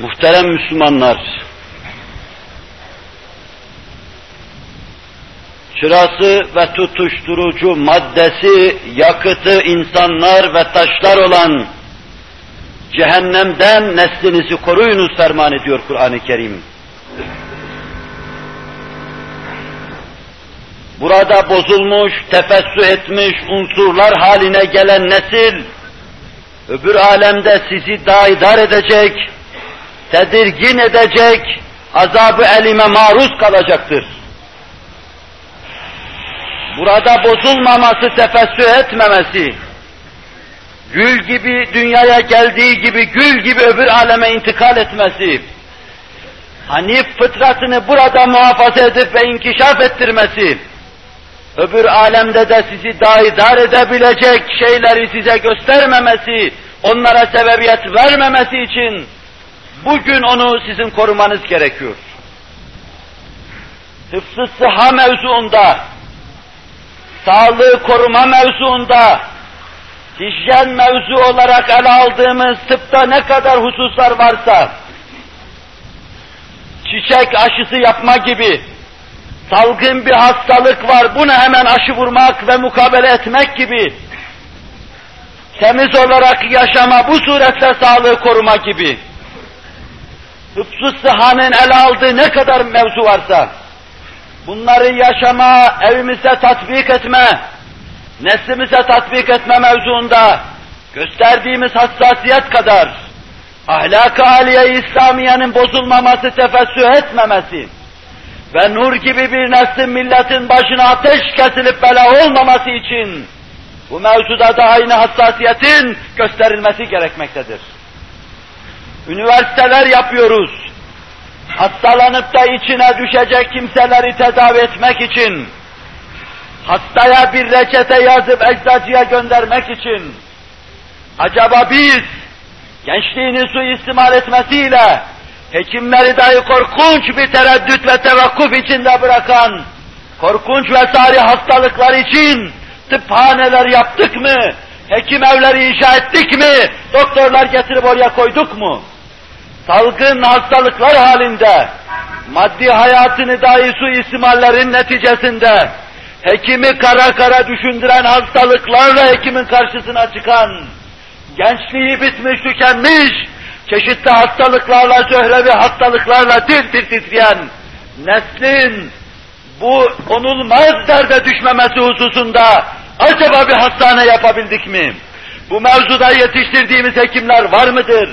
Muhterem Müslümanlar, çırası ve tutuşturucu maddesi, yakıtı insanlar ve taşlar olan cehennemden neslinizi koruyunuz ferman ediyor Kur'an-ı Kerim. Burada bozulmuş, tefessü etmiş unsurlar haline gelen nesil, öbür alemde sizi daidar edecek, tedirgin edecek, azabı elime maruz kalacaktır. Burada bozulmaması, tefessü etmemesi, gül gibi dünyaya geldiği gibi gül gibi öbür aleme intikal etmesi, hanif fıtratını burada muhafaza edip ve inkişaf ettirmesi, öbür alemde de sizi daidar edebilecek şeyleri size göstermemesi, onlara sebebiyet vermemesi için bugün onu sizin korumanız gerekiyor. Hıfzı sıha mevzuunda, sağlığı koruma mevzuunda, hijyen mevzu olarak ele aldığımız tıpta ne kadar hususlar varsa, çiçek aşısı yapma gibi, salgın bir hastalık var, bunu hemen aşı vurmak ve mukabele etmek gibi, temiz olarak yaşama, bu suretle sağlığı koruma gibi, hıfzı sıhanın ele aldığı ne kadar mevzu varsa, bunları yaşama, evimize tatbik etme, neslimize tatbik etme mevzuunda gösterdiğimiz hassasiyet kadar, ahlak-ı aliye İslamiye'nin bozulmaması, tefessü etmemesi ve nur gibi bir neslin milletin başına ateş kesilip bela olmaması için bu mevzuda da aynı hassasiyetin gösterilmesi gerekmektedir. Üniversiteler yapıyoruz. Hastalanıp da içine düşecek kimseleri tedavi etmek için, hastaya bir reçete yazıp eczacıya göndermek için, acaba biz gençliğini suistimal etmesiyle hekimleri dahi korkunç bir tereddüt ve tevakkuf içinde bırakan, korkunç ve sari hastalıklar için tıphaneler yaptık mı, hekim evleri inşa ettik mi, doktorlar getirip oraya koyduk mu? Salgın hastalıklar halinde, maddi hayatını dahi suistimallerin neticesinde, hekimi kara kara düşündüren hastalıklarla hekimin karşısına çıkan, gençliği bitmiş tükenmiş, çeşitli hastalıklarla, zöhrevi hastalıklarla tir tir titreyen neslin bu onulmaz derde düşmemesi hususunda acaba bir hastane yapabildik mi? Bu mevzuda yetiştirdiğimiz hekimler var mıdır?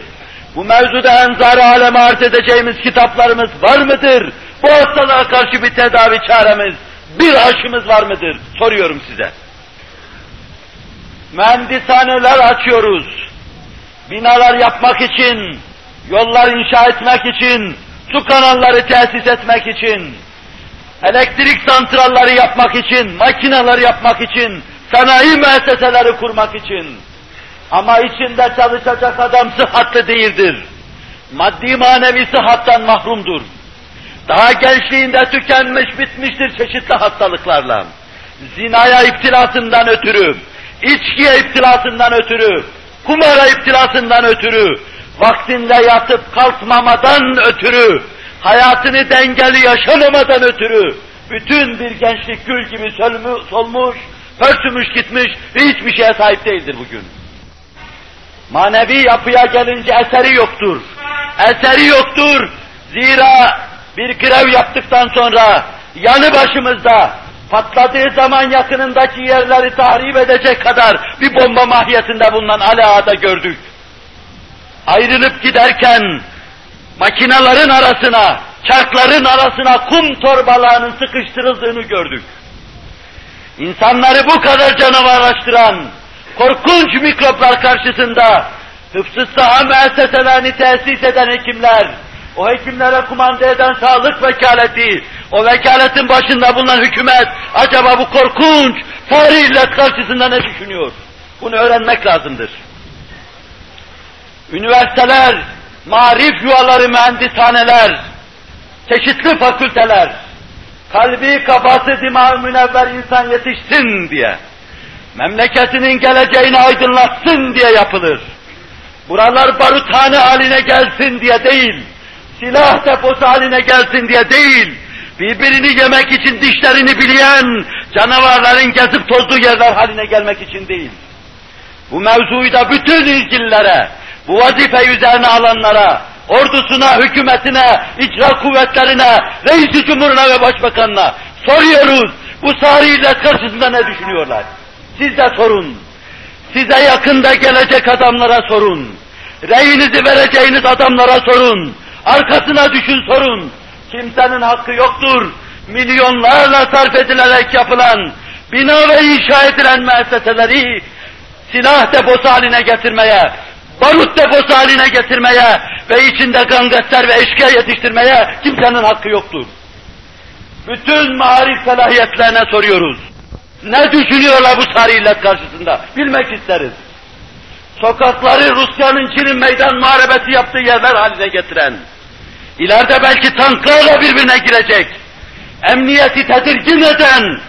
Bu mevzuda enzar aleme arz edeceğimiz kitaplarımız var mıdır? Bu hastalığa karşı bir tedavi çaremiz, bir aşımız var mıdır? Soruyorum size. Mühendishaneler açıyoruz. Binalar yapmak için, yollar inşa etmek için, su kanalları tesis etmek için, elektrik santralları yapmak için, makineler yapmak için, sanayi müesseseleri kurmak için. Ama içinde çalışacak adam sıhhatli değildir. Maddi manevi sıhhattan mahrumdur. Daha gençliğinde tükenmiş bitmiştir çeşitli hastalıklarla. Zinaya iptilasından ötürü, içkiye iptilasından ötürü, kumara iptilasından ötürü, vaktinde yatıp kalkmamadan ötürü, hayatını dengeli yaşamamadan ötürü, bütün bir gençlik gül gibi solmu, solmuş, pörsümüş gitmiş ve hiçbir şeye sahip değildir bugün. Manevi yapıya gelince eseri yoktur. Eseri yoktur. Zira bir grev yaptıktan sonra yanı başımızda patladığı zaman yakınındaki yerleri tahrip edecek kadar bir bomba mahiyetinde bulunan alada gördük. Ayrılıp giderken makinelerin arasına, çarkların arasına kum torbalarının sıkıştırıldığını gördük. İnsanları bu kadar canavarlaştıran, korkunç mikroplar karşısında hıfzı saha müesseselerini tesis eden hekimler, o hekimlere kumanda eden sağlık vekaleti, o vekaletin başında bulunan hükümet, acaba bu korkunç tarih illet karşısında ne düşünüyor? Bunu öğrenmek lazımdır. Üniversiteler, marif yuvaları, mühendishaneler, çeşitli fakülteler, kalbi, kafası, dimağı münevver insan yetişsin diye, memleketinin geleceğini aydınlatsın diye yapılır. buralar baruthane haline gelsin diye değil, silah deposu haline gelsin diye değil, birbirini yemek için dişlerini bileyen canavarların gezip tozduğu yerler haline gelmek için değil. Bu mevzuyu da bütün ilgililere, bu vazife üzerine alanlara, ordusuna, hükümetine, icra kuvvetlerine, reisi cumhuruna ve başbakanına soruyoruz. Bu sariler karşısında ne düşünüyorlar? Siz de sorun. Size yakında gelecek adamlara sorun. Reyinizi vereceğiniz adamlara sorun. Arkasına düşün sorun. Kimsenin hakkı yoktur. Milyonlarla sarf edilerek yapılan, bina ve inşa edilen müesseseleri silah deposu haline getirmeye, barut deposu haline getirmeye ve içinde gangster ve eşkıya yetiştirmeye kimsenin hakkı yoktur. Bütün marif selahiyetlerine soruyoruz. Ne düşünüyorlar bu sarı illet karşısında? Bilmek isteriz. Sokakları Rusya'nın Çin'in meydan muharebeti yaptığı yerler haline getiren, ileride belki tanklarla birbirine girecek, emniyeti tedirgin eden,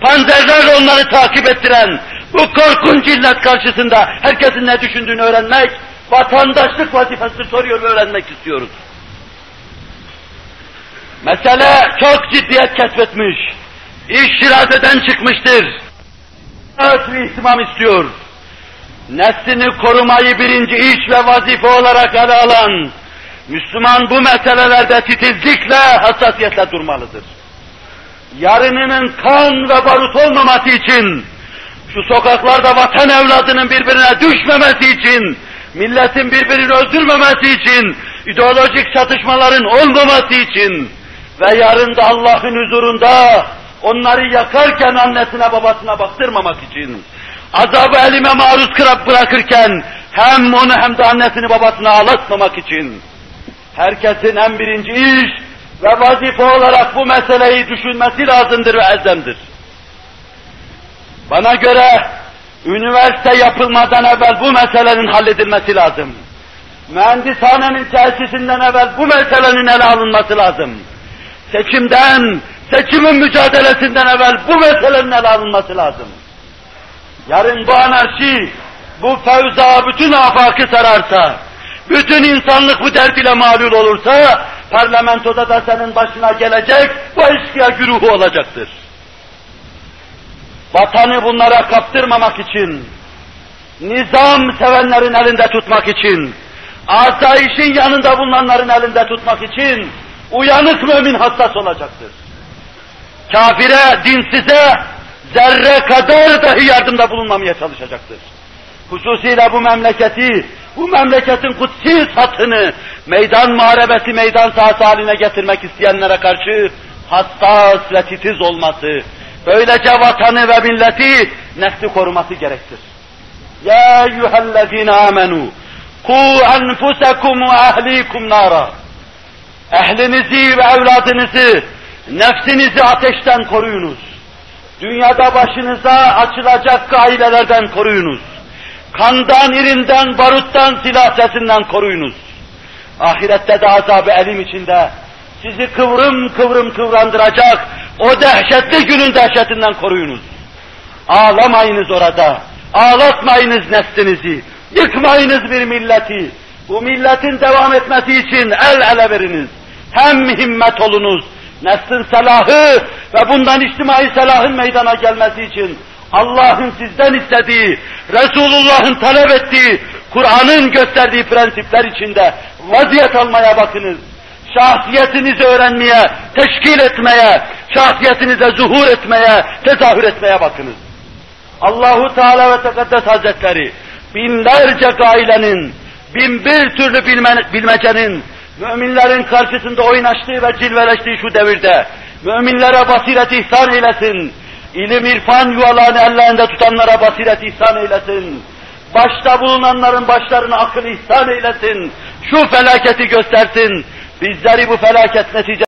panzerlerle onları takip ettiren, bu korkunç illet karşısında herkesin ne düşündüğünü öğrenmek, vatandaşlık vazifesi soruyor ve öğrenmek istiyoruz. Mesele çok ciddiyet kesbetmiş. İş şirazeden çıkmıştır. bir ihtimam istiyor. Neslini korumayı birinci iş ve vazife olarak ele alan, Müslüman bu meselelerde titizlikle, hassasiyetle durmalıdır. Yarınının kan ve barut olmaması için, şu sokaklarda vatan evladının birbirine düşmemesi için, milletin birbirini öldürmemesi için, ideolojik çatışmaların olmaması için ve yarın da Allah'ın huzurunda onları yakarken annesine babasına baktırmamak için, azabı elime maruz bırakırken hem onu hem de annesini babasına ağlatmamak için, herkesin en birinci iş ve vazife olarak bu meseleyi düşünmesi lazımdır ve elzemdir. Bana göre üniversite yapılmadan evvel bu meselenin halledilmesi lazım. Mühendishanenin tesisinden evvel bu meselenin ele alınması lazım. Seçimden, seçimin mücadelesinden evvel bu meselenin ele alınması lazım. Yarın bu anarşi, bu fevza bütün afakı sararsa, bütün insanlık bu dert ile mağlul olursa, parlamentoda da senin başına gelecek bu eşkıya güruhu olacaktır. Vatanı bunlara kaptırmamak için, nizam sevenlerin elinde tutmak için, asayişin yanında bulunanların elinde tutmak için, uyanık mümin hassas olacaktır. Kafire, dinsize zerre kadar dahi yardımda bulunmamaya çalışacaktır. Hususiyle bu memleketi, bu memleketin kutsi satını meydan muharebesi, meydan sahası haline getirmek isteyenlere karşı hassas ve titiz olması, böylece vatanı ve milleti nefsi koruması gerektir. Ya eyyühellezine amenu, ku enfusekum ve ehlikum nara. Ehlinizi ve evladınızı, nefsinizi ateşten koruyunuz. Dünyada başınıza açılacak ailelerden koruyunuz. Kandan, irinden, baruttan, silah sesinden koruyunuz. Ahirette de azabı elim içinde sizi kıvrım kıvrım kıvrandıracak o dehşetli günün dehşetinden koruyunuz. Ağlamayınız orada, ağlatmayınız neslinizi, yıkmayınız bir milleti. Bu milletin devam etmesi için el ele veriniz. Hem himmet olunuz, neslin selahı ve bundan içtimai selahın meydana gelmesi için Allah'ın sizden istediği, Resulullah'ın talep ettiği, Kur'an'ın gösterdiği prensipler içinde vaziyet almaya bakınız. Şahsiyetinizi öğrenmeye, teşkil etmeye, şahsiyetinize zuhur etmeye, tezahür etmeye bakınız. Allahu Teala ve Tekaddes Hazretleri binlerce gailenin, bin bir türlü bilme, bilmecenin, müminlerin karşısında oynaştığı ve cilveleştiği şu devirde, müminlere basiret ihsan eylesin, ilim irfan yuvalarını ellerinde tutanlara basiret ihsan eylesin, başta bulunanların başlarına akıl ihsan eylesin, şu felaketi göstersin, bizleri bu felaket netice